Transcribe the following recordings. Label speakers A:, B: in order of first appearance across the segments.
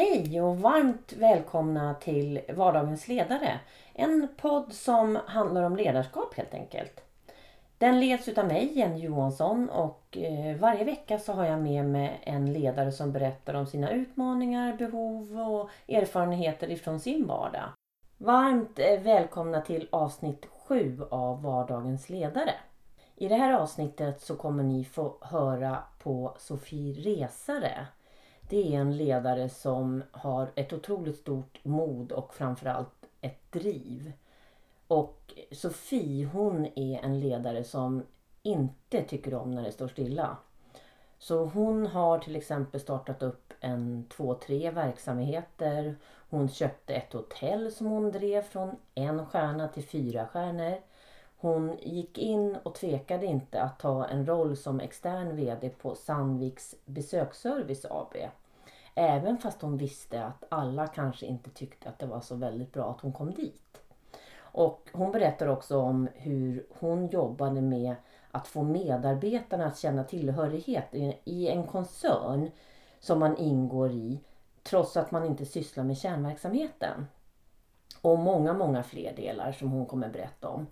A: Hej och varmt välkomna till Vardagens ledare. En podd som handlar om ledarskap helt enkelt. Den leds utav mig, Jenny Johansson och eh, varje vecka så har jag med mig en ledare som berättar om sina utmaningar, behov och erfarenheter ifrån sin vardag. Varmt eh, välkomna till avsnitt 7 av Vardagens ledare. I det här avsnittet så kommer ni få höra på Sofie Resare det är en ledare som har ett otroligt stort mod och framförallt ett driv. Och Sofie hon är en ledare som inte tycker om när det står stilla. Så hon har till exempel startat upp en två, tre verksamheter. Hon köpte ett hotell som hon drev från en stjärna till fyra stjärnor. Hon gick in och tvekade inte att ta en roll som extern VD på Sandviks besöksservice AB. Även fast hon visste att alla kanske inte tyckte att det var så väldigt bra att hon kom dit. Och hon berättar också om hur hon jobbade med att få medarbetarna att känna tillhörighet i en koncern som man ingår i trots att man inte sysslar med kärnverksamheten. Och många, många fler delar som hon kommer berätta om.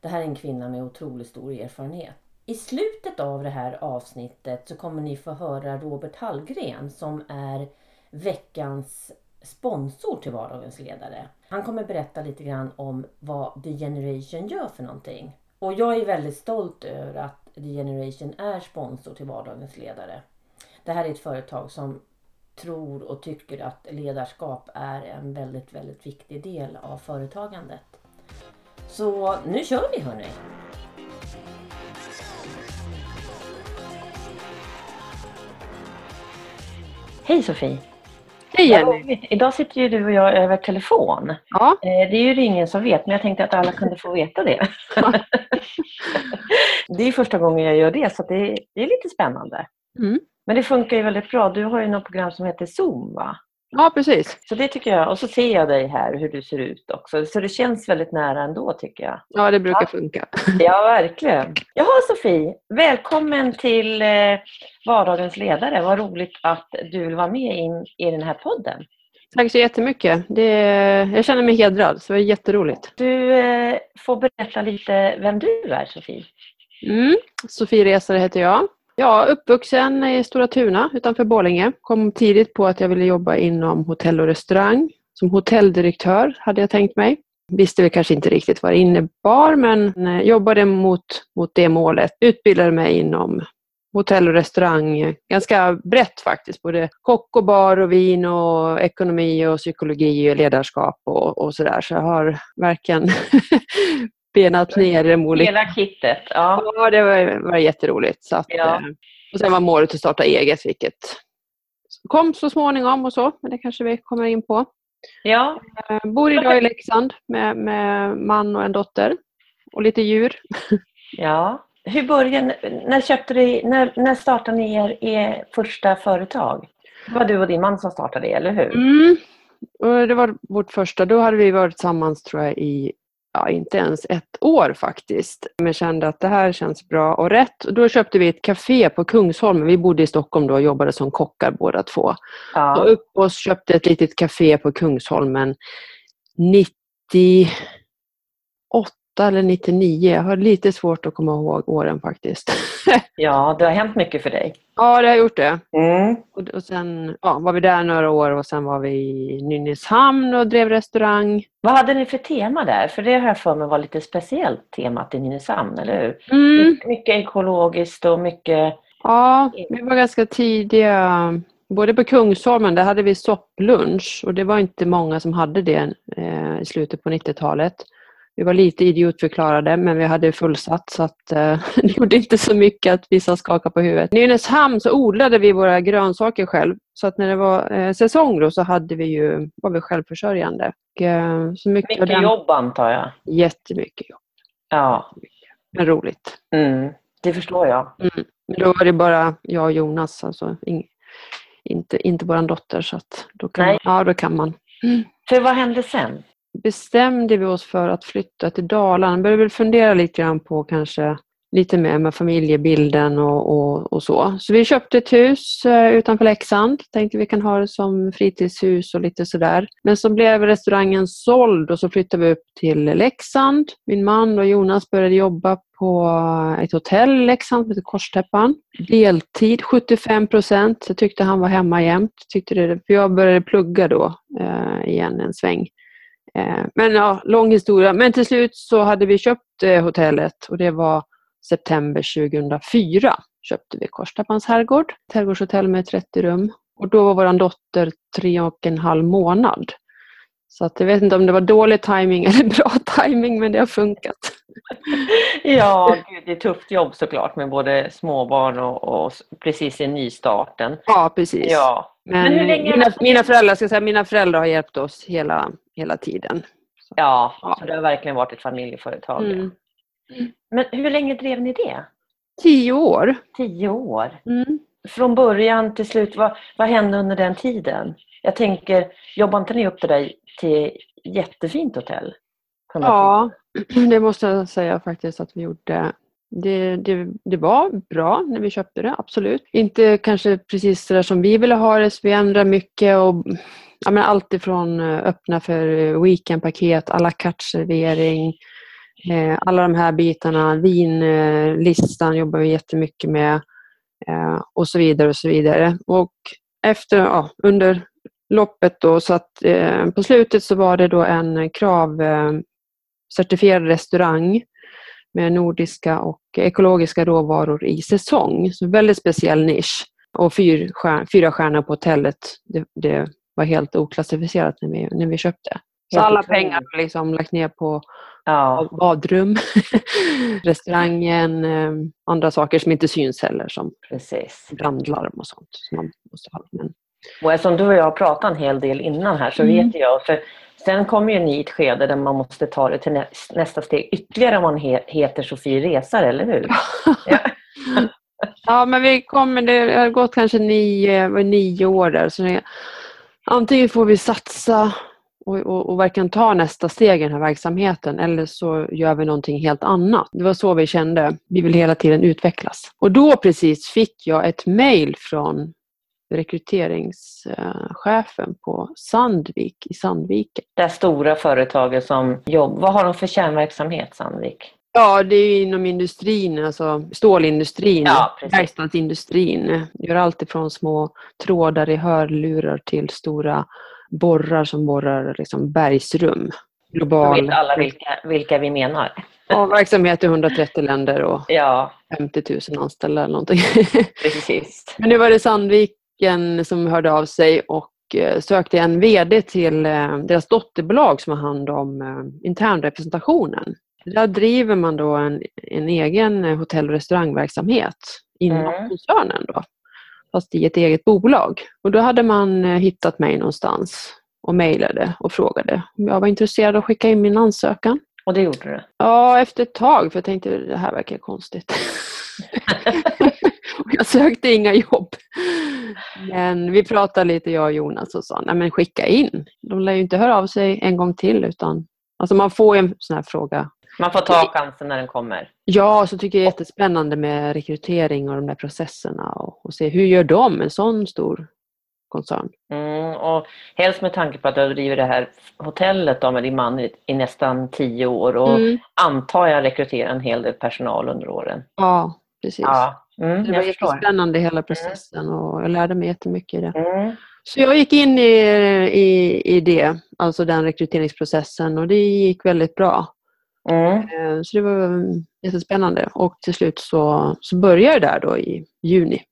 A: Det här är en kvinna med otroligt stor erfarenhet. I slutet av det här avsnittet så kommer ni få höra Robert Hallgren som är veckans sponsor till Vardagens ledare. Han kommer berätta lite grann om vad The Generation gör för någonting. Och jag är väldigt stolt över att The Generation är sponsor till Vardagens ledare. Det här är ett företag som tror och tycker att ledarskap är en väldigt, väldigt viktig del av företagandet. Så nu kör vi hörni! Hej Sofie!
B: Hej Jenny!
A: Idag sitter ju du och jag över telefon.
B: Ja.
A: Eh, det är ju ingen som vet, men jag tänkte att alla kunde få veta det. det är första gången jag gör det, så det är, det är lite spännande.
B: Mm.
A: Men det funkar ju väldigt bra. Du har ju något program som heter Zoom, va?
B: Ja, precis.
A: Så det tycker jag. Och så ser jag dig här, hur du ser ut också. Så det känns väldigt nära ändå, tycker jag.
B: Ja, det brukar
A: Ja.
B: funka.
A: Ja, verkligen. Jaha, Sofie. Välkommen till eh, Vardagens ledare. Vad roligt att du vill vara med in, i den här podden.
B: Tack så jättemycket. Det, jag känner mig hedrad, så det är jätteroligt.
A: Du eh, får berätta lite vem du är, Sofie.
B: Mm. Sofie Resare heter jag. Ja, uppvuxen i Stora Tuna utanför Borlänge. Kom tidigt på att jag ville jobba inom hotell och restaurang. Som hotelldirektör hade jag tänkt mig. Visste väl kanske inte riktigt vad det innebar men eh, jobbade mot, mot det målet. Utbildade mig inom hotell och restaurang ganska brett faktiskt. Både kock och bar och vin och ekonomi och psykologi och ledarskap och, och sådär. Så jag har verkligen benat ner de olika
A: Hela kittet. Ja.
B: Ja, det var, var jätteroligt. Så att,
A: Ja.
B: eh, och sen var målet att starta eget, vilket kom så småningom och så, men det kanske vi kommer in på.
A: ja.
B: Eh, Bor idag i Leksand med, med man och en dotter och lite djur.
A: Ja. Hur började, när, köpte du, när, när startade ni er, er första företag? Det var du och din man som startade det, eller hur?
B: Mm. Det var vårt första. Då hade vi varit tillsammans tror jag i ja, inte ens ett år faktiskt. Men kände att det här känns bra och rätt. Och då köpte vi ett café på Kungsholmen. Vi bodde i Stockholm då och jobbade som kockar båda två.
A: Ja.
B: Och upp och köpte ett litet café på Kungsholmen 98 eller 99. Jag har lite svårt att komma ihåg åren faktiskt.
A: ja, det har hänt mycket för dig.
B: ja, det har gjort det.
A: Mm.
B: Och, och sen ja, var vi där några år och sen var vi i Nynäshamn och drev restaurang.
A: Vad hade ni för tema där? För det har jag för mig var lite speciellt temat i Nynäshamn, eller hur?
B: Mm.
A: My- Mycket ekologiskt och mycket...
B: Ja, vi var ganska tidiga. Både på Kungsholmen, där hade vi sopplunch och det var inte många som hade det eh, i slutet på 90-talet. Vi var lite idiotförklarade men vi hade fullsatt så att eh, det gjorde inte så mycket att vissa skakade på huvudet. I Nynäshamn så odlade vi våra grönsaker själv så att när det var eh, säsong då så hade vi ju, var vi självförsörjande. Och, eh, så mycket
A: Mycket
B: den-
A: jobb antar jag.
B: Jättemycket jobb,
A: Ja,
B: men roligt.
A: mm. det förstår jag.
B: Men då var det bara jag och Jonas, alltså ing, inte, inte vår dotter. Så att då kan
A: Nej.
B: man, ja, då kan man.
A: För vad hände sen?
B: Bestämde vi oss för att flytta till Dalarna. Vi Började väl fundera lite grann på kanske lite mer med familjebilden och, och, och, så. Så vi köpte ett hus eh, utanför Leksand. Tänkte vi kan ha det som fritidshus och lite sådär. Men så blev restaurangen såld och så flyttade vi upp till Leksand. Min man och Jonas började jobba på ett hotell i Leksand som heter Korstäppan. Deltid 75 procent. Jag tyckte han var hemma jämt. Tyckte det, för jag började plugga då eh, igen en sväng. Eh, men ja, lång historia. Men till slut så hade vi köpt eh, hotellet och det var september 2004 köpte vi Korstappans herrgård, trädgårdshotell med 30 rum. Och då var vår dotter tre och en halv månad. Så att jag vet inte om det var dålig timing eller bra timing men det har funkat.
C: ja, det är ett tufft jobb såklart med både småbarn och, och precis i nystarten.
B: Ja, precis.
C: Ja.
B: Men, men mina, mina, föräldrar, ska säga, mina föräldrar har hjälpt oss hela, hela tiden.
C: Så. Ja, ja, så det har verkligen varit ett familjeföretag. Mm. Men hur länge drev ni det?
B: Tio år.
C: Tio år. Mm. Från början till slut, vad, vad hände under den tiden? Jag tänker, jobbade inte ni upp det där till jättefint hotell?
B: Ja, det måste jag säga faktiskt att vi gjorde. Det, det, det, var bra när vi köpte det, absolut. Inte kanske precis det där som vi ville ha det, så vi ändrade mycket. Och, ja, men allt ifrån eh, öppna för eh, weekendpaket, à la carte servering, Eh, alla de här bitarna, vinlistan eh, jobbar vi jättemycket med eh, och så vidare och så vidare. Och efter, ja, under loppet då så att eh, på slutet så var det då en KRAV-certifierad restaurang med nordiska och ekologiska råvaror i säsong. Så väldigt speciell nisch. Och fyr, fyra stjärnor på hotellet. Det, det, var helt oklassificerat när vi, när vi köpte. Så alla pengar har liksom lagt ner på ja. badrum, restaurangen, eh, andra saker som inte syns heller som Precis. brandlarm och sånt. Som man måste ha. Men...
C: Och eftersom du och jag har pratat en hel del innan här så mm. vet jag, för sen kommer ju ni i ett skede där man måste ta det till nästa steg ytterligare om man heter Sofie Resar, eller hur?
B: ja. ja, men vi kommer, det har gått kanske nio, nio år där. Så det, antingen får vi satsa och, och, och verkligen ta nästa steg i den här verksamheten eller så gör vi någonting helt annat. Det var så vi kände. Vi vill hela tiden utvecklas. Och då precis fick jag ett mejl från rekryteringschefen på Sandvik i Sandviken.
C: Det stora företaget som jobbar. Vad har de för kärnverksamhet Sandvik?
B: Ja, det är inom industrin, alltså stålindustrin, ja, verkstadsindustrin. Gör allt ifrån små trådar i hörlurar till stora borrar som borrar liksom bergsrum.
C: Global. Då vet alla vilka, vilka vi menar.
B: Ja, verksamhet i 130 länder och ja. 50 000 anställda eller någonting.
C: Precis.
B: Men nu var det Sandviken som hörde av sig och eh, sökte en VD till eh, deras dotterbolag som har hand om eh, internrepresentationen. Där driver man då en, en egen hotell och restaurangverksamhet inom mm. koncernen. Då fast i ett eget bolag. Och då hade man hittat mig någonstans och mejlade och frågade om jag var intresserad av att skicka in min ansökan.
C: Och det gjorde du?
B: Ja, efter ett tag, för jag tänkte det här verkar konstigt. jag sökte inga jobb. Men vi pratade lite, jag och Jonas, och sa nej men skicka in. De lär ju inte höra av sig en gång till. utan Alltså man får en sån här fråga
C: man får ta chansen när den kommer.
B: Ja, så tycker jag det är jättespännande med rekrytering och de där processerna och, och se hur gör de en sån stor koncern?
C: Mm, och helst med tanke på att du har drivit det här hotellet då med din man i, i nästan tio år och mm. antar jag rekryterar en hel del personal under åren.
B: Ja, precis. Ja. Mm, det var jättespännande hela processen mm. och jag lärde mig jättemycket i det. Mm. Så jag gick in i, i, i det, alltså den rekryteringsprocessen och det gick väldigt bra. Mm. Eh, så det var jättespännande och till slut så, så började jag där då i juni.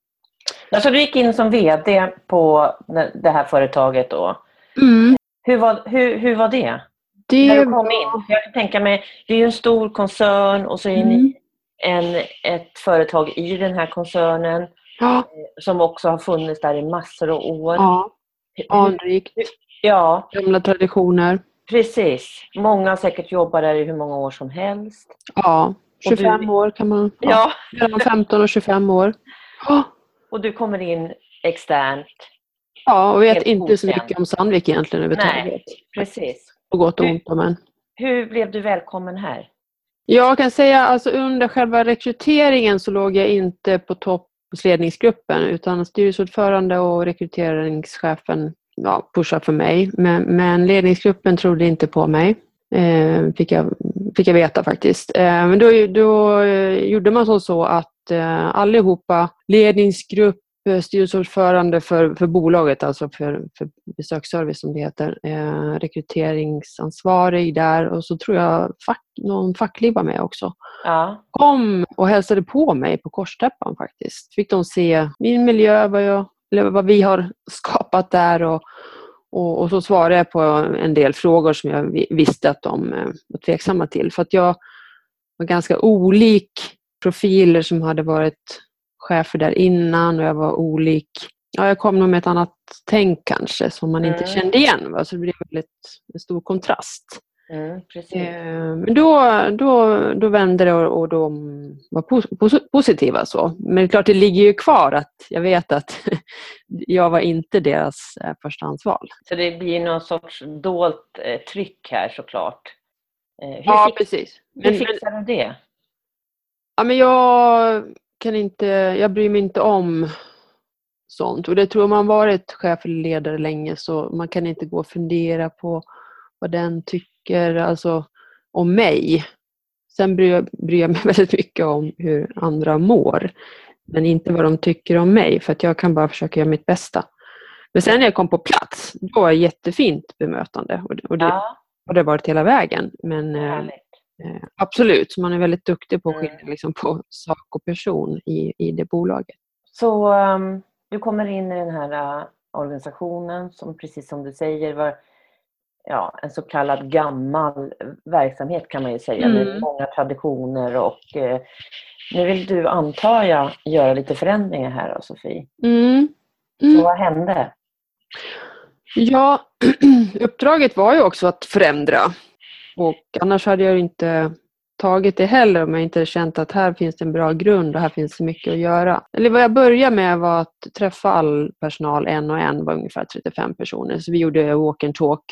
C: Alltså du gick in som VD på det här företaget då. Mm. Hur, var, hur, hur var det? det När du kom in? Jag kan tänka mig, det är ju en stor koncern och så är mm. ni en, ett företag i den här koncernen ja. Eh, som också har funnits där i massor av år.
B: Ja, anrikt. Ja. Gamla traditioner.
C: Precis. Många har säkert jobbat där i hur många år som helst.
B: Ja, 25 du... år kan man. Ja. Mellan 15 och 25 år.
C: Oh. Och du kommer in externt.
B: Ja, och vet inte okänd. så mycket om Sandvik egentligen överhuvudtaget.
C: Nej, precis.
B: På gott och ont men.
C: Hur blev du välkommen här?
B: Jag kan säga alltså under själva rekryteringen så låg jag inte på topp hos ledningsgruppen utan styrelseordförande och rekryteringschefen ja, pushade för mig. Men, men ledningsgruppen trodde inte på mig. Eh, fick, jag, fick jag veta faktiskt. Eh, men då, då eh, gjorde man så att eh, allihopa, ledningsgrupp, styrelseordförande för, för bolaget, alltså för, för besöksservice som det heter, eh, rekryteringsansvarig där och så tror jag fack, någon facklig var med också.
C: Ja.
B: Kom och hälsade på mig på korstäppan faktiskt. Fick de se min miljö, vad, jag, vad vi har skapat där och, och, och, så svarade jag på en del frågor som jag visste att de eh, var tveksamma till. För att jag var ganska olik profiler som hade varit chefer där innan och jag var olik Ja, jag kom nog med ett annat tänk kanske som man inte
C: Mm.
B: kände igen. Va? Så det blev väldigt en stor kontrast.
C: Mm.
B: Eh, Men då, då, då vände det och, och de var pos, pos, positiva. Så. Men det är klart, det ligger ju kvar att jag vet att jag var inte deras eh, förstahandsval.
C: Så det blir någon sorts dolt eh, tryck här såklart. Hur,
B: Ja,
C: fix,
B: precis.
C: hur
B: Men,
C: fixar du det?
B: ja, men jag kan inte, jag bryr mig inte om sånt. Och det tror jag man varit chef eller ledare länge så man kan inte gå och fundera på vad den tycker alltså, om mig. Sen bryr jag, bryr jag mig väldigt mycket om hur andra mår. Men inte vad de tycker om mig för att jag kan bara försöka göra mitt bästa. Men sen när jag kom på plats, då var det jättefint bemötande. Och, och det
C: Ja,
B: har det varit hela vägen. Men eh,
C: härligt.
B: Eh, absolut, man är väldigt duktig på att
C: Mm.
B: skilja liksom, på sak och person i, i det bolaget.
C: Så um, du kommer in i den här uh, organisationen som precis som du säger var ja, en så kallad gammal verksamhet kan man ju säga med
B: Mm.
C: många traditioner och eh, nu vill du antar jag göra lite förändringar här då Sofie.
B: Mm.
C: Så
B: Mm.
C: vad hände?
B: Ja, uppdraget var ju också att förändra. Och annars hade jag inte tagit det heller om jag inte känt att här finns en bra grund och här finns det mycket att göra. Eller vad jag började med var att träffa all personal en och en, var ungefär 35 personer. Så vi gjorde walk and talk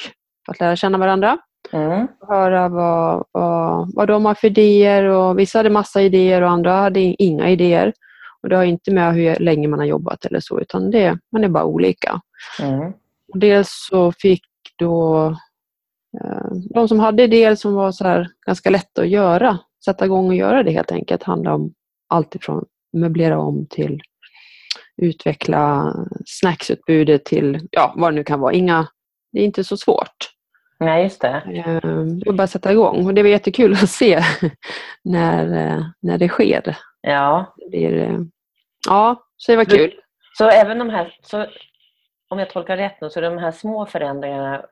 B: för att lära känna varandra.
C: Mm.
B: Höra vad, vad, vad de har för idéer och vissa hade massa idéer och andra hade inga idéer. Och det har inte med hur länge man har jobbat eller så utan det, man är bara olika.
C: Mm.
B: Dels så fick då de som hade idéer som var så här ganska lätta att göra, sätta igång och göra det helt enkelt, handla om allt ifrån möblera om till utveckla snacksutbudet till ja, vad det nu kan vara. Inga, det är inte så svårt.
C: Nej, just det.
B: Eh, Det var bara att sätta igång och det var jättekul att se när, eh, när det sker.
C: Ja,
B: Det blir, eh, ja, så det var kul.
C: så även de här, så, om jag tolkar rätt nu, så de här små förändringarna,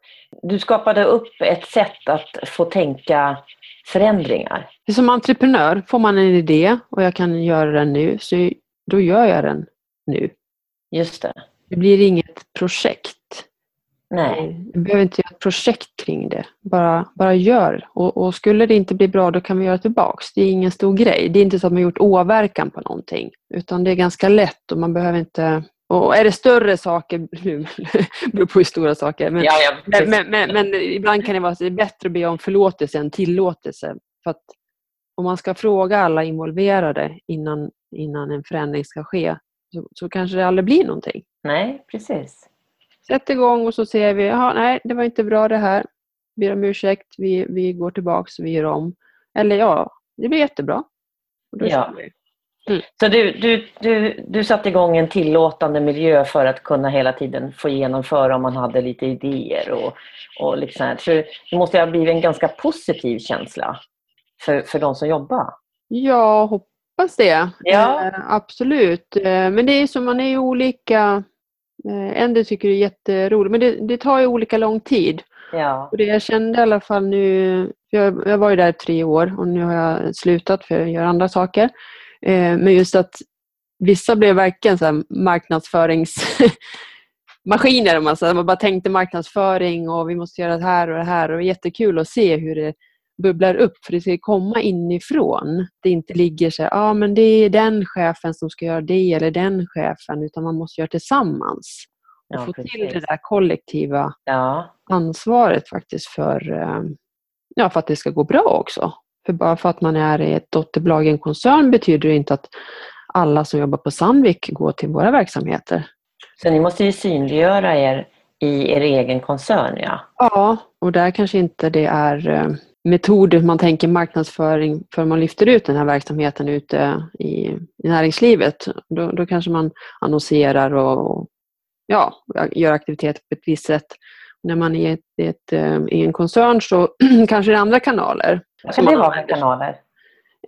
C: du skapade upp ett sätt att få tänka förändringar.
B: Som entreprenör får man en idé och jag kan göra den nu, så då gör jag den nu.
C: Just det.
B: Det blir inget projekt.
C: Nej.
B: Jag behöver inte göra ett projekt kring det. Bara, bara gör. Och, och skulle det inte bli bra, då kan vi göra tillbaks. Det är ingen stor grej. Det är inte så att man gjort åverkan på någonting. Utan det är ganska lätt och man behöver inte... Och är det större saker, nu beror på hur stora saker, men,
C: Ja, ja,
B: men, men, men, ibland kan det vara bättre att be om förlåtelse än tillåtelse. För om man ska fråga alla involverade innan, innan en förändring ska ske, så, så kanske det aldrig blir någonting.
C: Nej, precis.
B: Sätt igång och så ser vi, jaha, nej det var inte bra det här. Ber om ursäkt, vi, vi går tillbaks och vi gör om. Eller ja, det blir jättebra.
C: Ja.
B: Vi.
C: Så du, du, du, du satte igång en tillåtande miljö för att kunna hela tiden få genomföra om man hade lite idéer och, och här. Så det måste ha blivit en ganska positiv känsla för, för de som jobbar.
B: Jag hoppas det.
C: Ja.
B: Eh, absolut. Eh, men det är som man är ju olika. Eh, en del tycker det är jätteroligt, men det, det tar ju olika lång tid.
C: Ja.
B: Och det jag kände i alla fall nu, jag, jag var ju där i tre år och nu har jag slutat för att göra andra saker. Eh, men just att vissa blev verkligen så marknadsföringsmaskiner. Man, säger. man bara tänkte marknadsföring och vi måste göra det här och det här. Och det är jättekul att se hur det bubblar upp för det ska komma inifrån. Det inte ligger så här, ah, men det är den chefen som ska göra det eller den chefen utan man måste göra tillsammans. Och
C: Ja,
B: få till
C: precis.
B: det där kollektiva
C: Ja.
B: ansvaret faktiskt för, eh, ja, för att det ska gå bra också. För bara för att man är i ett dotterbolag i en koncern betyder det inte att alla som jobbar på Sandvik går till våra verksamheter.
C: Så ni måste ju synliggöra er i er egen koncern, ja?
B: Ja, och där kanske inte det är eh, metoder man tänker marknadsföring för man lyfter ut den här verksamheten ute i, i näringslivet. Då, då kanske man annonserar och, ja, gör aktiviteter på ett visst sätt. När man är ett, ett, eh, i en koncern så kanske det är andra kanaler.
C: Vad kan det vara för kanaler?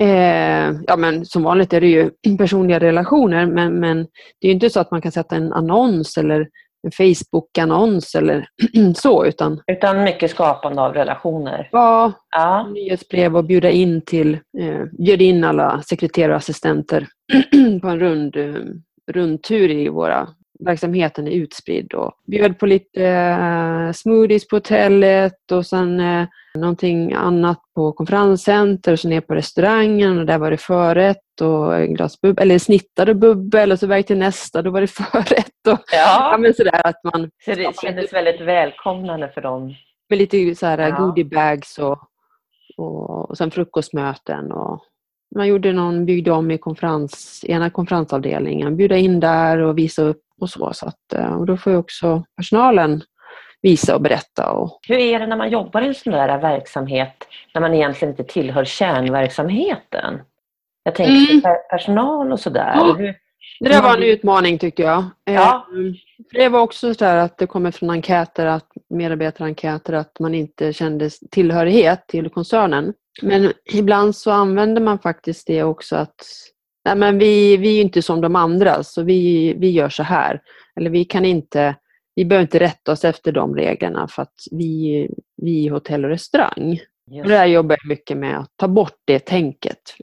B: Eh, ja, men som vanligt är det ju personliga relationer men, men det är inte så att man kan sätta en annons eller en Facebook-annons eller så. Utan,
C: utan mycket skapande av relationer?
B: Ja, ja. nyhetsbrev och bjuda in till, eh, bjud in alla sekreterare och assistenter på en rund, eh, rundtur i våra verksamheten är utspridd och bjöd på lite eh, smoothies på hotellet och sen eh, någonting annat på konferenscenter och så ner på restaurangen och där var det förrätt och en glas bubbel, eller snittade bubbel och så väg till nästa, då var det förrätt. Och, ja. ja men sådär att man...
C: Så det kändes väldigt välkomnande för dem?
B: Med lite så här ja. goodiebags och, och, och sen frukostmöten och man gjorde någon, byggde om i konferens, ena konferensavdelningen, bjuda in där och visa upp och så. så att, eh, och då får ju också personalen visa och berätta. Och...
C: Hur är det när man jobbar i en sån där verksamhet när man egentligen inte tillhör kärnverksamheten? Jag tänker mm. personal och sådär. Ja. Hur...
B: Det där var en utmaning tycker jag. Ja. Ehm, det var också så att det kommer från enkäter, att medarbetarenkäter, att man inte kände tillhörighet till koncernen. Men ibland så använder man faktiskt det också att nej men vi, vi är inte som de andra så vi, vi gör så här. Eller vi kan inte, vi behöver inte rätta oss efter de reglerna för att vi, vi är hotell och restaurang. Och där jobbar jag mycket med att ta bort det tänket.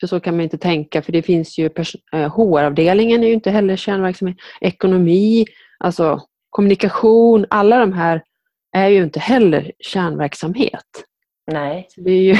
B: För så kan man inte tänka, för det finns ju HR-avdelningen är ju inte heller kärnverksamhet. Ekonomi, alltså kommunikation, alla de här är ju inte heller kärnverksamhet.
C: Nej.
B: Så det är ju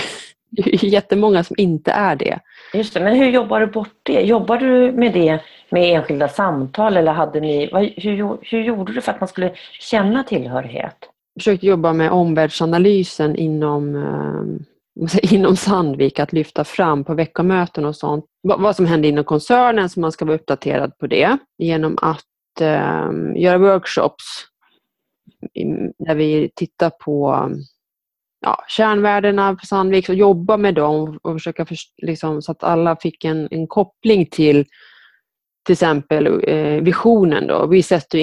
B: det är jättemånga som inte är det.
C: Just det, men hur jobbar du bort det? Jobbar du med det med enskilda samtal eller hade ni, hur, hur gjorde du för att man skulle känna tillhörighet?
B: Jag försökte jobba med omvärldsanalysen inom, eh, inom Sandvik, att lyfta fram på veckomöten och sånt vad som händer inom koncernen så man ska vara uppdaterad på det genom att eh, göra workshops där vi tittar på ja, kärnvärdena på Sandvik och jobba med dem och försöka för, liksom, så att alla fick en, en koppling till till exempel eh, visionen då, We set the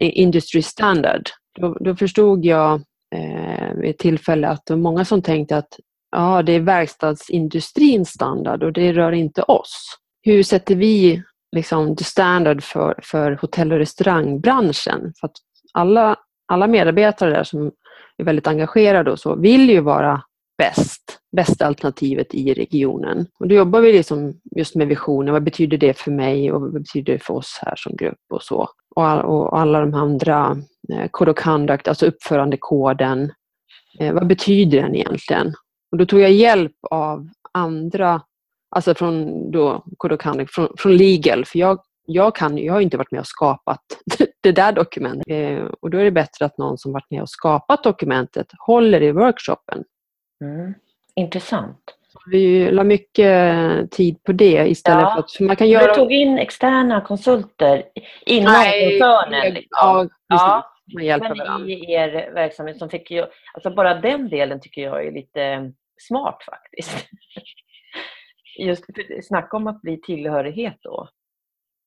B: industry standard. Då, då förstod jag eh, vid ett tillfälle att det var många som tänkte att ja, det är verkstadsindustrins standard och det rör inte oss. Hur sätter vi liksom the standard för, för hotell och restaurangbranschen? För att alla, alla medarbetare där som är väldigt engagerade och så, vill ju vara bäst, bästa alternativet i regionen. Och då jobbar vi liksom just med visionen. Vad betyder det för mig och vad betyder det för oss här som grupp och så. Och, all, och alla de andra, eh, Code of Conduct, alltså uppförandekoden. Eh, vad betyder den egentligen? Och då tog jag hjälp av andra, alltså från då Code of Conduct, från, från Legal, för jag jag, kan, jag har inte varit med och skapat det där dokumentet. Eh, och då är det bättre att någon som varit med och skapat dokumentet håller i workshopen.
C: Mm. Intressant.
B: Vi la mycket tid på det istället ja. för att... För man kan göra...
C: Du tog in externa konsulter inom Nej, koncernen? Liksom.
B: Ja, ja. Man hjälper Men varandra.
C: i er verksamhet som fick ju... Alltså bara den delen tycker jag är lite smart faktiskt. Just snacka om att bli tillhörighet då.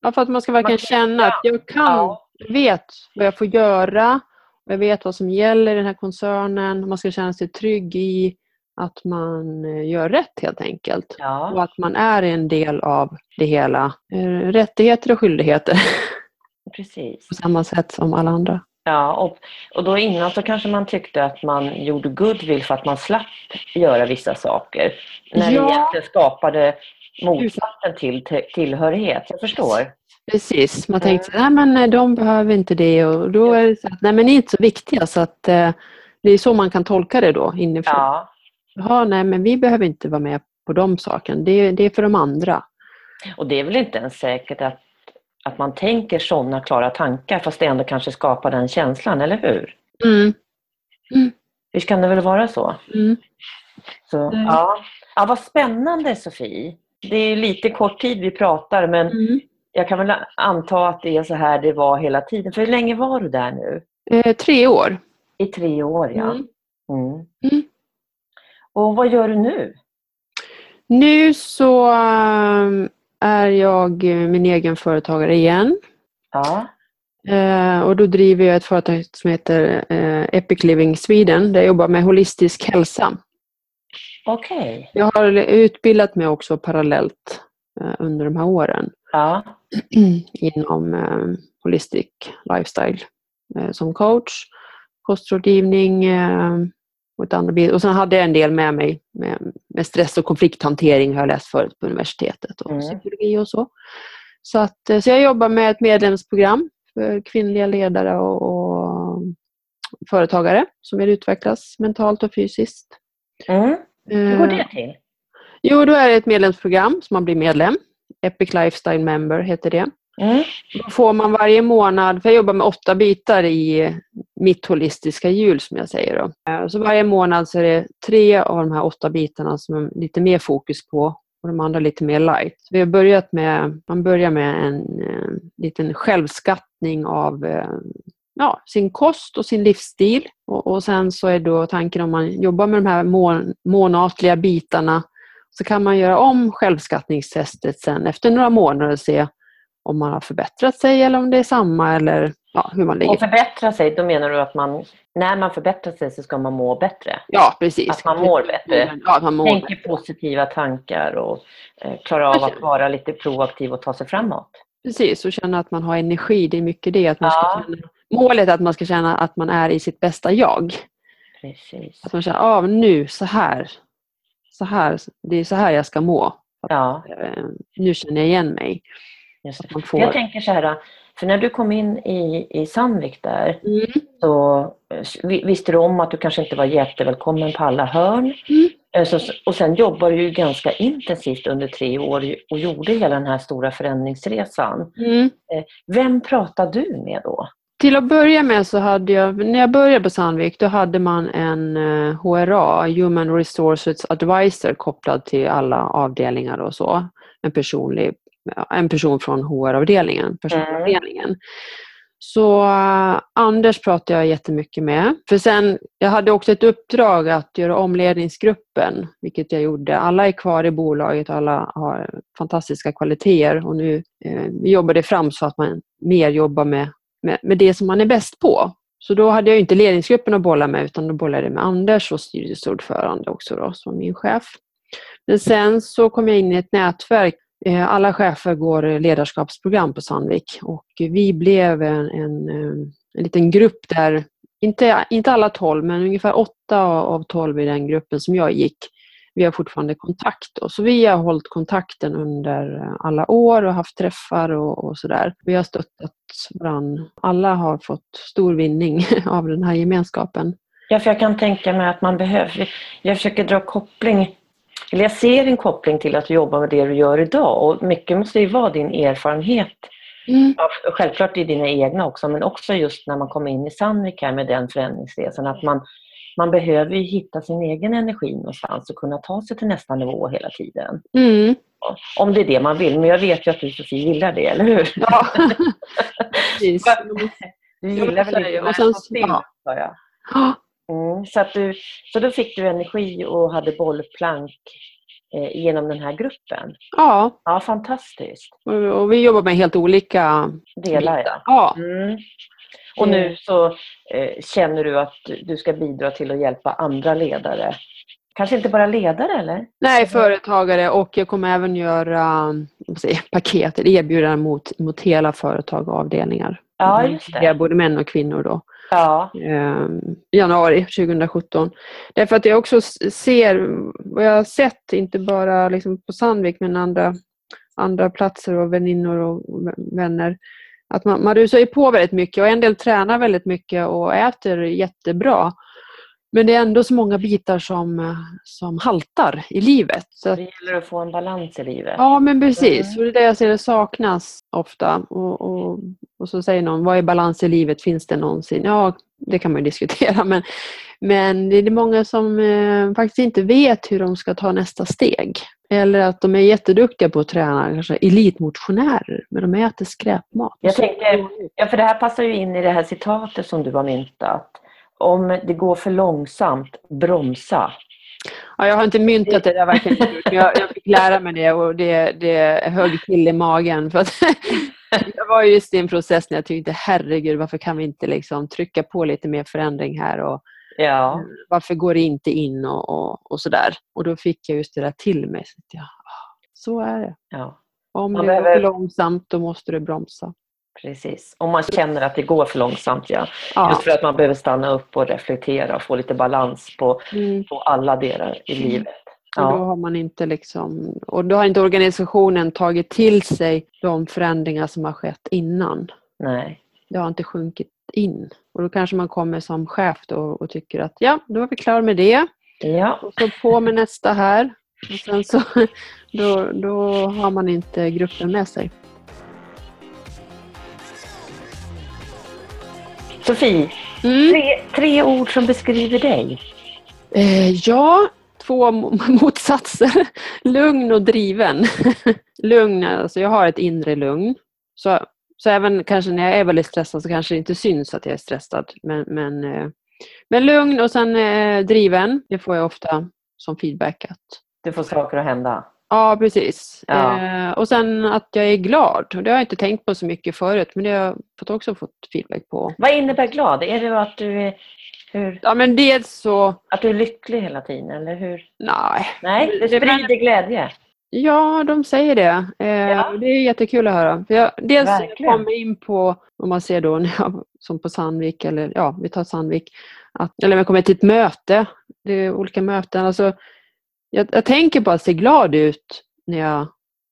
B: Ja, för att man ska verkligen känna att jag kan, ja. Vet vad jag får göra. Jag vet vad som gäller i den här koncernen. Man ska känna sig trygg i att man eh, gör rätt helt enkelt. Ja. Och att man är en del av det hela. Eh, rättigheter och skyldigheter.
C: Precis.
B: På samma sätt som alla andra.
C: Ja, och, och då innan så kanske man tyckte att man gjorde goodwill för att man slapp göra vissa saker. När ja. det egentligen skapade motsatsen till tillhörighet. Jag förstår.
B: Precis, man tänkte mm. nej men de behöver inte det och då är det så att nej men ni är inte så viktiga så att eh, det är så man kan tolka det då inifrån. Ja. Jaha, nej men vi behöver inte vara med på de sakerna, det, det är för de andra.
C: Och det är väl inte ens säkert att, att man tänker sådana klara tankar fast det ändå kanske skapar den känslan, eller hur?
B: Mm. Mm.
C: Visst kan det väl vara så?
B: Mm.
C: så ja. Ja, vad spännande Sofie. Det är lite kort tid vi pratar men
B: Mm.
C: Jag kan väl anta att det är så här det var hela tiden. För hur länge var du där nu?
B: Eh, tre år.
C: I tre år ja.
B: Mm.
C: Mm.
B: Mm.
C: Och vad gör du nu?
B: Nu så eh, är jag eh, min egen företagare igen.
C: Ja.
B: Eh, och då driver jag ett företag som heter eh, Epic Living Sweden där jag jobbar med holistisk hälsa.
C: Okej.
B: Jag har utbildat mig också parallellt eh, under de här åren
C: Ja.
B: inom eh, holistic lifestyle eh, som coach, kostrådgivning eh, och, ett andra bit. och sen hade jag en del med mig med, med stress och konflikthantering har jag läst förut på universitetet och
C: Mm.
B: psykologi och så. Så, att, eh, så jag jobbar med ett medlemsprogram för kvinnliga ledare och, och företagare som vill utvecklas mentalt och fysiskt.
C: Mm. Hur går
B: Eh,
C: det till?
B: Jo, då är det ett medlemsprogram som man blir medlem. Epic Lifestyle Member heter det.
C: Mm.
B: Då får man varje månad, för jag jobbar med åtta bitar i mitt holistiska hjul som jag säger. Då. Eh, Så varje månad så är det tre av de här åtta bitarna som är lite mer fokus på och de andra lite mer light. Så vi har börjat med, man börjar med en eh, liten självskattning av eh, ja, sin kost och sin livsstil. Och, och sen så är då tanken om man jobbar med de här mån, månatliga bitarna så kan man göra om självskattningstestet sen efter några månader och se om man har förbättrat sig eller om det är samma eller ja, hur man ligger.
C: Och förbättra sig, då menar du att man, när man förbättrar sig så ska man må bättre?
B: Ja, precis.
C: Att man mår bättre.
B: Ja, att man mår
C: Tänker
B: bättre.
C: positiva tankar och eh, klarar av att vara lite proaktiv och ta sig framåt.
B: Precis, och känna att man har energi. Det är mycket det. Att man
C: Ja.
B: ska känna, målet är att man ska känna att man är i sitt bästa jag.
C: Precis.
B: Att man känner, ah, nu, så här. Så här. Det är så här jag ska må.
C: Ja,
B: Eh, Nu känner jag igen mig. får...
C: Jag tänker så här, för när du kom in i, i Sandvik där
B: Mm.
C: så eh, vi- visste du om att du kanske inte var jättevälkommen på alla hörn.
B: Mm.
C: Eh, Så, och sen jobbade du ju ganska intensivt under tre år och gjorde hela den här stora förändringsresan.
B: Mm.
C: Vem pratade du med då?
B: Till att börja med så hade jag, när jag började på Sandvik, då hade man en eh, HRA, Human Resources Advisor, kopplad till alla avdelningar och så. En, personlig, en person från HR-avdelningen, personalavdelningen. Så uh, Anders pratade jag jättemycket med. För sen, jag hade också ett uppdrag att göra om ledningsgruppen, vilket jag gjorde. Alla är kvar i bolaget och alla har fantastiska kvaliteter och nu eh, vi jobbar det fram så att man mer jobbar med med, med det som man är bäst på. Så då hade jag inte ledningsgruppen att bolla med utan då bollade jag med Anders och styrelseordförande också då, som min chef. Men sen så kom jag in i ett nätverk. Eh, alla chefer går ledarskapsprogram på Sandvik och vi blev en, en, eh, en liten grupp där, inte, inte alla tolv men ungefär åtta av tolv i den gruppen som jag gick, vi har fortfarande kontakt. Då. Så vi har hållit kontakten under alla år och haft träffar och, och sådär. Vi har stöttat varandra. Alla har fått stor vinning av den här gemenskapen.
C: Ja, för jag kan tänka mig att man behöver... Jag försöker dra koppling, eller jag ser en koppling till att jobba med det du gör idag och mycket måste ju vara din erfarenhet.
B: Mm.
C: Självklart i dina egna också, men också just när man kommer in i Sandvik här med den förändringsresan, att man, man behöver ju hitta sin egen energi någonstans och kunna ta sig till nästa nivå hela tiden.
B: Mm.
C: Om det är det man vill, men jag vet ju att du Sofie gillar det, eller hur?
B: Ja, precis.
C: Du gillar väl
B: det.
C: inte står still,
B: ja.
C: sa jag.
B: Ja,
C: Mm, så, att du, så då fick du energi och hade bollplank eh, genom den här gruppen.
B: Ja,
C: Ja, fantastiskt.
B: och, och vi jobbar med helt olika
C: Delar ja.
B: Ja,
C: Mm. Och nu så eh, känner du att du ska bidra till att hjälpa andra ledare. Kanske inte bara ledare eller?
B: nej, företagare och jag kommer även göra säger, paket eller erbjudanden mot, mot hela företag och avdelningar.
C: Ja, just
B: Det både män och kvinnor då.
C: Ja,
B: eh, januari 2017. Därför att jag också ser, vad jag har sett, inte bara liksom på Sandvik men andra, andra platser och väninnor och vä- vänner, att man, man rusar ju på väldigt mycket och en del tränar väldigt mycket och äter jättebra. Men det är ändå så många bitar som, som haltar i livet. Så att,
C: det gäller att få en balans i livet.
B: ja, men precis.
C: Mm.
B: Och det är det jag ser det saknas ofta. Och, och, och så säger någon, vad är balans i livet? Finns det någonsin? Ja, det kan man ju diskutera. Men, men det är många som eh, faktiskt inte vet hur de ska ta nästa steg. Eller att de är jätteduktiga på att träna, kanske elitmotionärer, men de äter skräpmat.
C: Jag tänker, ja, för det här passar ju in i det här citatet som du har myntat. Om det går för långsamt, bromsa.
B: Ja, jag har inte myntat det, där varken, jag, jag fick lära mig det och det, det högg till i magen. För att jag var just i en process när jag tänkte herregud varför kan vi inte liksom trycka på lite mer förändring här och
C: ja.
B: varför går det inte in och, och, och sådär. Och då fick jag just det där till mig. Så, ja, så är det.
C: Ja.
B: Om
C: Man
B: det går
C: behöver-
B: för långsamt då måste du bromsa.
C: Precis. Om man känner att det går för långsamt, ja.
B: Ja.
C: Just för att man behöver stanna upp och reflektera och få lite balans på,
B: Mm.
C: på alla delar i livet.
B: Och då
C: Ja,
B: har man inte liksom, och då har inte organisationen tagit till sig de förändringar som har skett innan.
C: nej.
B: Det har inte sjunkit in. Och då kanske man kommer som chef då och tycker att ja, då är vi klara med det.
C: Ja,
B: Och så på med nästa här. Och sen så, då, då har man inte gruppen med sig.
C: Sofie,
B: Mm.
C: tre, tre ord som beskriver dig.
B: Eh, ja, två mo- motsatser. Lugn och driven. lugn, alltså jag har ett inre lugn. Så, så även kanske när jag är väldigt stressad så kanske det inte syns att jag är stressad. Men, men, eh, men lugn och sen eh, driven. Det får jag ofta som feedback. Att,
C: Du får saker att hända.
B: ja, precis.
C: Ja.
B: Eh, och sen att jag är glad. Och det har jag inte tänkt på så mycket förut men det har jag fått också fått feedback på.
C: Vad innebär glad? Är det att du är, hur,
B: Ja men dels så,
C: att du är lycklig hela tiden? Eller hur?
B: nej.
C: Nej, Det- sprider glädje.
B: Ja, de säger det. Eh,
C: Ja.
B: Det är jättekul att höra. För jag, dels jag
C: Verkligen.
B: kommer in på, om man ser då, jag, som på Sandvik, eller ja, vi tar Sandvik, att, eller om jag kommer till ett möte, det är olika möten. Alltså, jag, jag tänker på att se glad ut när jag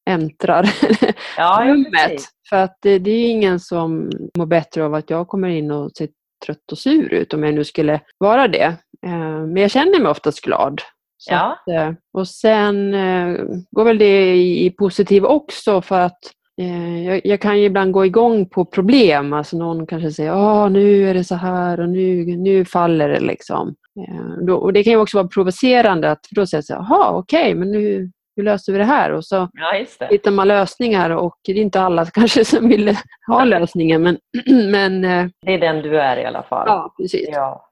B: äntrar
C: Ja,
B: rummet. För att det, det är ingen som mår bättre av att jag kommer in och ser trött och sur ut, om jag nu skulle vara det. Eh, men jag känner mig oftast glad. Så
C: Ja.
B: att, eh, och sen eh, går väl det i, i positiv också för att eh, jag, jag kan ju ibland gå igång på problem. Alltså någon kanske säger Åh, nu är det så här och nu, nu faller det. liksom. Då, och Det kan ju också vara provocerande att då säger jag så jaha okej, men nu, hur löser vi det här? Och så
C: Ja,
B: hittar man lösningar och det är inte alla kanske som vill ha lösningen. Men, men
C: Det är den du är i alla fall.
B: ja, precis.
C: Ja.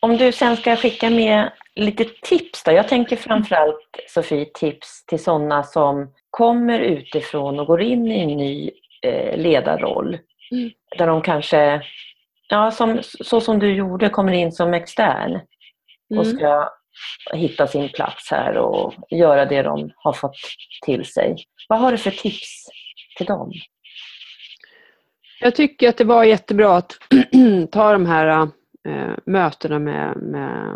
C: Om du sen ska skicka med lite tips då. Jag tänker framförallt Sofie tips till sådana som kommer utifrån och går in i en ny eh, ledarroll.
B: Mm.
C: Där de kanske, ja, som, så som du gjorde, kommer in som extern och
B: Mm.
C: ska hitta sin plats här och göra det de har fått till sig. Vad har du för tips till dem?
B: Jag tycker att det var jättebra att ta de här eh, mötena med, med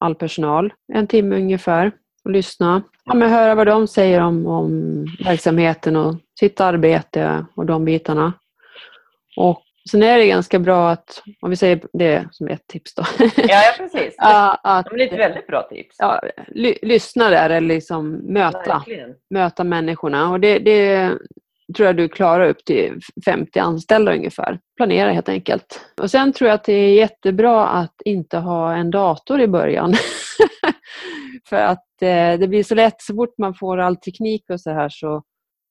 B: all personal, en timme ungefär, och lyssna. Ja, men höra vad de säger om, om verksamheten och sitt arbete och de bitarna. Och sen är det ganska bra att, om vi säger det som ett tips då,
C: Ja, ja precis.
B: att
C: Det är ett väldigt bra tips.
B: ja, ly, lyssna där eller liksom möta
C: Verkligen.
B: möta människorna. Och det, det tror jag du klarar upp till 50 anställda ungefär. Planera helt enkelt. Och Sen tror jag att det är jättebra att inte ha en dator i början. För att eh, det blir så lätt, så fort man får all teknik och så här så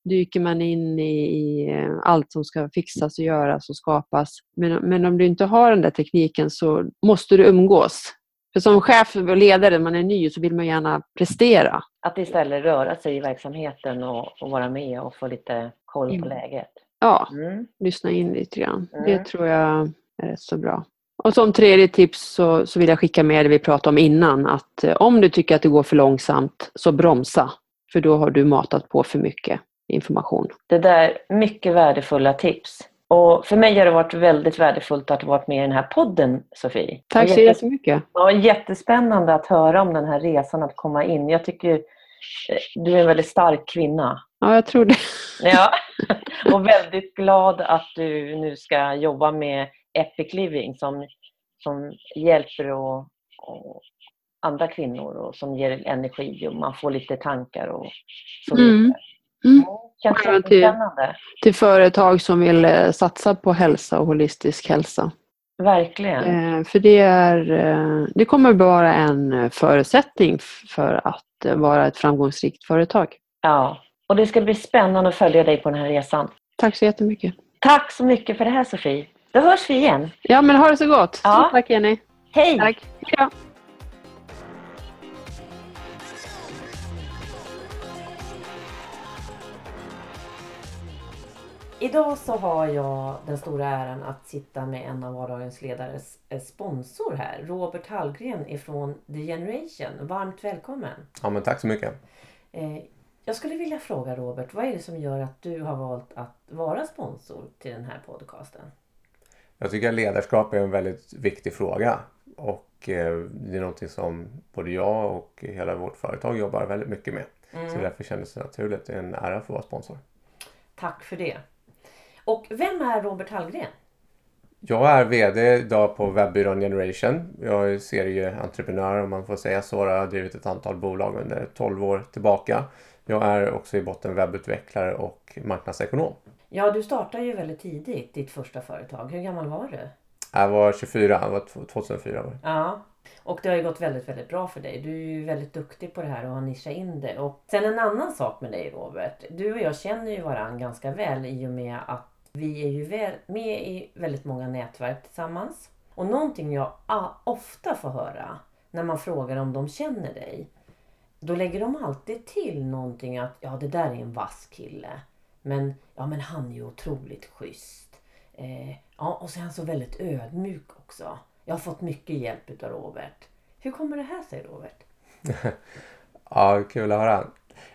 B: dyker man in i, i eh, allt som ska fixas och göras och skapas. Men, men om du inte har den där tekniken så måste du umgås. För som chef och ledare, man är ny, så vill man gärna prestera.
C: Att istället röra sig i verksamheten och, och vara med och få lite koll på läget.
B: Ja,
C: Mm.
B: lyssna in lite grann.
C: Mm.
B: Det tror jag är rätt så bra. Och som tredje tips så, så vill jag skicka med det vi pratade om innan. Att eh, om du tycker att det går för långsamt, så bromsa. För då har du matat på för mycket information.
C: Det där mycket värdefulla tips. Och för mig har det varit väldigt värdefullt att ha varit med i den här podden, Sofie.
B: Tack så
C: jätte-
B: jättemycket.
C: Ja, jättespännande att höra om den här resan att komma in. Jag tycker eh, du är en väldigt stark kvinna.
B: Ja, jag tror det.
C: Ja. Och väldigt glad att du nu ska jobba med Epic Living som, som hjälper och, och andra kvinnor och som ger energi och man får lite tankar och så vidare.
B: Mm. Mm.
C: Känns
B: Ja,
C: jättespännande.
B: Till företag som vill eh, satsa på hälsa och holistisk hälsa.
A: Verkligen.
B: Eh, för det, är, eh, det kommer vara en förutsättning för att vara ett framgångsrikt företag.
A: Ja, och det ska bli spännande att följa dig på den här resan.
B: Tack så jättemycket.
A: Tack så mycket för det här Sofie. Då hörs vi igen.
B: Ja, men ha det så gott.
A: Ja.
B: Stort tack Jenny.
A: Hej!
B: Tack. Ja.
A: Idag så har jag den stora äran att sitta med en av vardagens ledares eh, sponsor här. Robert Hallgren ifrån The Generation. Varmt välkommen!
D: Ja, men tack så mycket.
A: Jag skulle vilja fråga Robert, vad är det som gör att du har valt att vara sponsor till den här podcasten?
D: Jag tycker att ledarskap är en väldigt viktig fråga. Och eh, det är någonting som både jag och hela vårt företag jobbar väldigt mycket med. Så därför kändes det naturligt. Det är en ära att få vara sponsor.
A: Tack för det! Och vem är Robert Hallgren?
D: Jag är VD idag på webbyrån Generation. Jag är serieentreprenör om man får säga så. Jag har drivit ett antal bolag under 12 år tillbaka. Jag är också i botten webbutvecklare och marknadsekonom.
A: Ja, du startade ju väldigt tidigt ditt första företag. Hur gammal var du?
D: Jag var 24, jag var 2004 år.
A: Ja, och det har ju gått väldigt, väldigt bra för dig. Du är ju väldigt duktig på det här och har nischat in det. Och sen en annan sak med dig Robert. Du och jag känner ju varandra ganska väl i och med att vi är ju med i väldigt många nätverk tillsammans. Och någonting jag ofta får höra när man frågar om de känner dig. Då lägger de alltid till någonting att ja det där är en vass kille. Men ja men han är ju otroligt schysst. Eh, ja och så är han så väldigt ödmjuk också. Jag har fått mycket hjälp utav Robert. Hur kommer det här sig Robert?
D: Ja, kul att höra.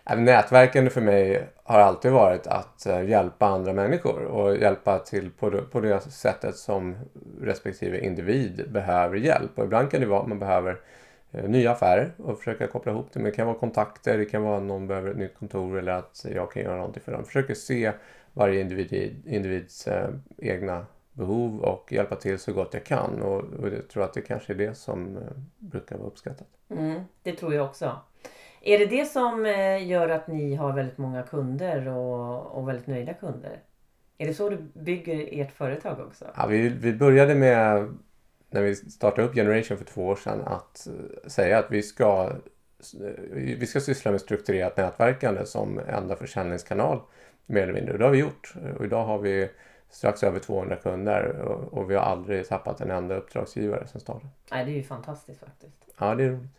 D: Äh, nätverkande för mig har alltid varit att eh, hjälpa andra människor och hjälpa till på det, på det sättet som respektive individ behöver hjälp. Och ibland kan det vara att man behöver nya affärer och försöka koppla ihop det. Men det kan vara kontakter, det kan vara att någon behöver ett nytt kontor eller att jag kan göra någonting för dem. Försöker se varje individ, individs eh, egna behov och hjälpa till så gott jag kan. Och, och jag tror att det kanske är det som eh, brukar vara uppskattat.
A: Mm, det tror jag också. Är det det som eh, gör att ni har väldigt många kunder och, och väldigt nöjda kunder? Är det så du bygger ert företag också?
D: Ja, vi, vi började med, när vi startade upp Generation för två år sedan, att eh, säga att vi ska, eh, vi ska syssla med strukturerat nätverkande som enda försäljningskanal mer eller mindre. Och det har vi gjort. Och idag har vi strax över 200 kunder och, och vi har aldrig tappat en enda uppdragsgivare sedan starten.
A: Nej, det är ju fantastiskt faktiskt.
D: Ja, det är roligt.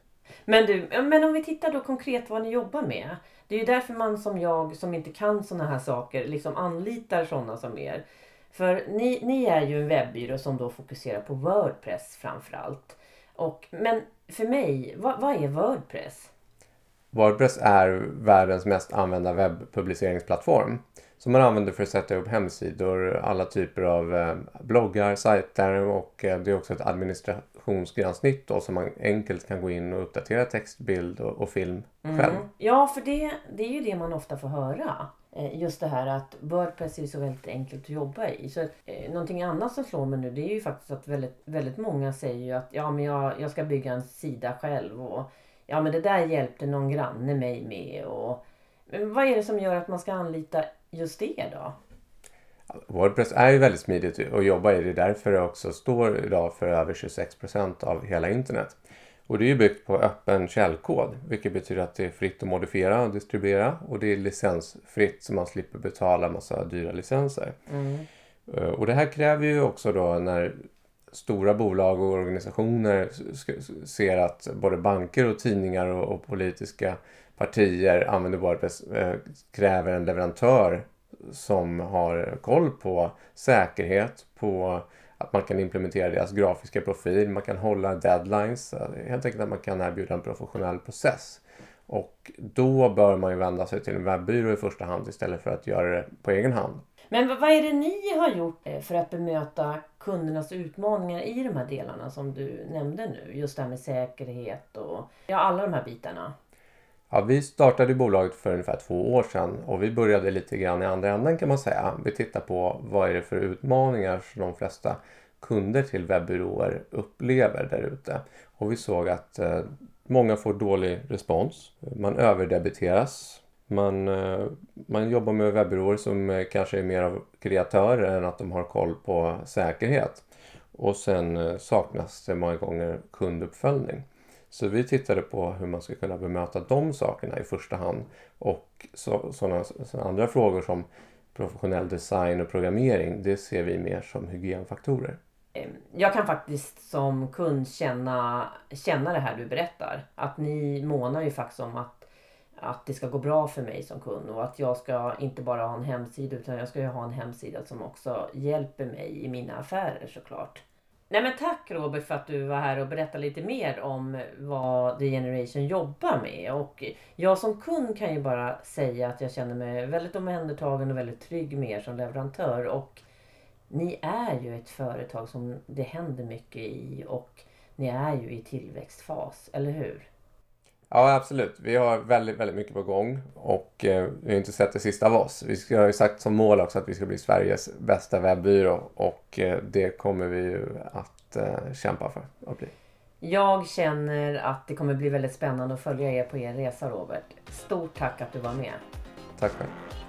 A: Men du, men om vi tittar då konkret vad ni jobbar med. Det är ju därför man som jag som inte kan sådana här saker liksom anlitar sådana som er. För ni, ni är ju en webbyrå som då fokuserar på Wordpress framförallt. Och, men för mig, vad, vad är Wordpress?
D: Wordpress är världens mest använda webbpubliceringsplattform. Som man använder för att sätta upp hemsidor, alla typer av eh, bloggar, sajter och eh, det är också ett administrationsgränssnitt då, som man enkelt kan gå in och uppdatera text, bild och, och film själv.
A: Ja, för det, det är ju det man ofta får höra. Eh, just det här att Wordpress är så väldigt enkelt att jobba i. Så eh, någonting annat som slår mig nu det är ju faktiskt att väldigt, väldigt många säger ju att ja, men jag, jag ska bygga en sida själv och ja men det där hjälpte någon granne mig med. Och, men vad är det som gör att man ska anlita just det då?
D: Wordpress är ju väldigt smidigt att jobba i. Det är därför det också står idag för över 26 procent av hela internet. Och det är byggt på öppen källkod, vilket betyder att det är fritt att modifiera och distribuera och det är licensfritt så man slipper betala massa dyra licenser. Eh, Och det här kräver ju också då när stora bolag och organisationer ser att både banker och tidningar och, och politiska partier använder Wordpress eh, kräver en leverantör som har koll på säkerhet, på att man kan implementera deras grafiska profil, man kan hålla deadlines, eh, helt enkelt att man kan erbjuda en professionell process. Och då bör man ju vända sig till en webbyrå i första hand istället för att göra det på egen hand.
A: Men vad är det ni har gjort eh, för att bemöta kundernas utmaningar i de här delarna som du nämnde nu? Just det här med säkerhet och ja, alla de här bitarna.
D: Ja, vi startade bolaget för ungefär två år sedan och vi började lite grann i andra änden kan man säga. Vi tittar på vad är det för utmaningar som de flesta kunder till webbyråer upplever där ute. Och vi såg att eh, många får dålig respons. Man överdebiteras. Man, eh, man jobbar med webbyråer som eh, kanske är mer av kreatörer än att de har koll på säkerhet. Och sen eh, saknas det många gånger kunduppföljning. Så vi tittade på hur man ska kunna bemöta de sakerna i första hand. Och sådana, sådana andra frågor som professionell design och programmering, det ser vi mer som hygienfaktorer.
A: Ehm, jag kan faktiskt som kund känna, känna det här du berättar. Att ni månar ju faktiskt om att, att det ska gå bra för mig som kund och att jag ska inte bara ha en hemsida utan jag ska ju ha en hemsida som också hjälper mig i mina affärer såklart. Nej men tack Robert för att du var här och berättade lite mer om vad The Generation jobbar med. Och jag som kund kan ju bara säga att jag känner mig väldigt omhändertagen och väldigt trygg med er som leverantör. Och ni är ju ett företag som det händer mycket i och ni är ju i tillväxtfas, eller hur?
D: Ja, absolut. Vi har väldigt, väldigt mycket på gång och eh, vi har inte sett det sista av oss. Vi har ju sagt som mål också att vi ska bli Sveriges bästa webbyrå och eh, det kommer vi ju att eh, kämpa för att bli.
A: Jag känner att det kommer bli väldigt spännande att följa er på er resa Robert. Stort tack att du var med.
D: Tack själv.